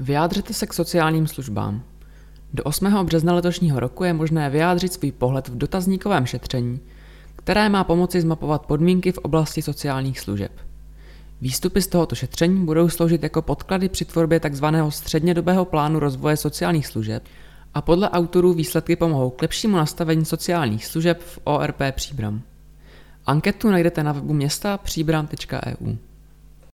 Vyjádřete se k sociálním službám. Do 8. března letošního roku je možné vyjádřit svůj pohled v dotazníkovém šetření, které má pomoci zmapovat podmínky v oblasti sociálních služeb. Výstupy z tohoto šetření budou sloužit jako podklady při tvorbě tzv. střednědobého plánu rozvoje sociálních služeb a podle autorů výsledky pomohou k lepšímu nastavení sociálních služeb v ORP Příbram. Anketu najdete na webu města příbram.eu.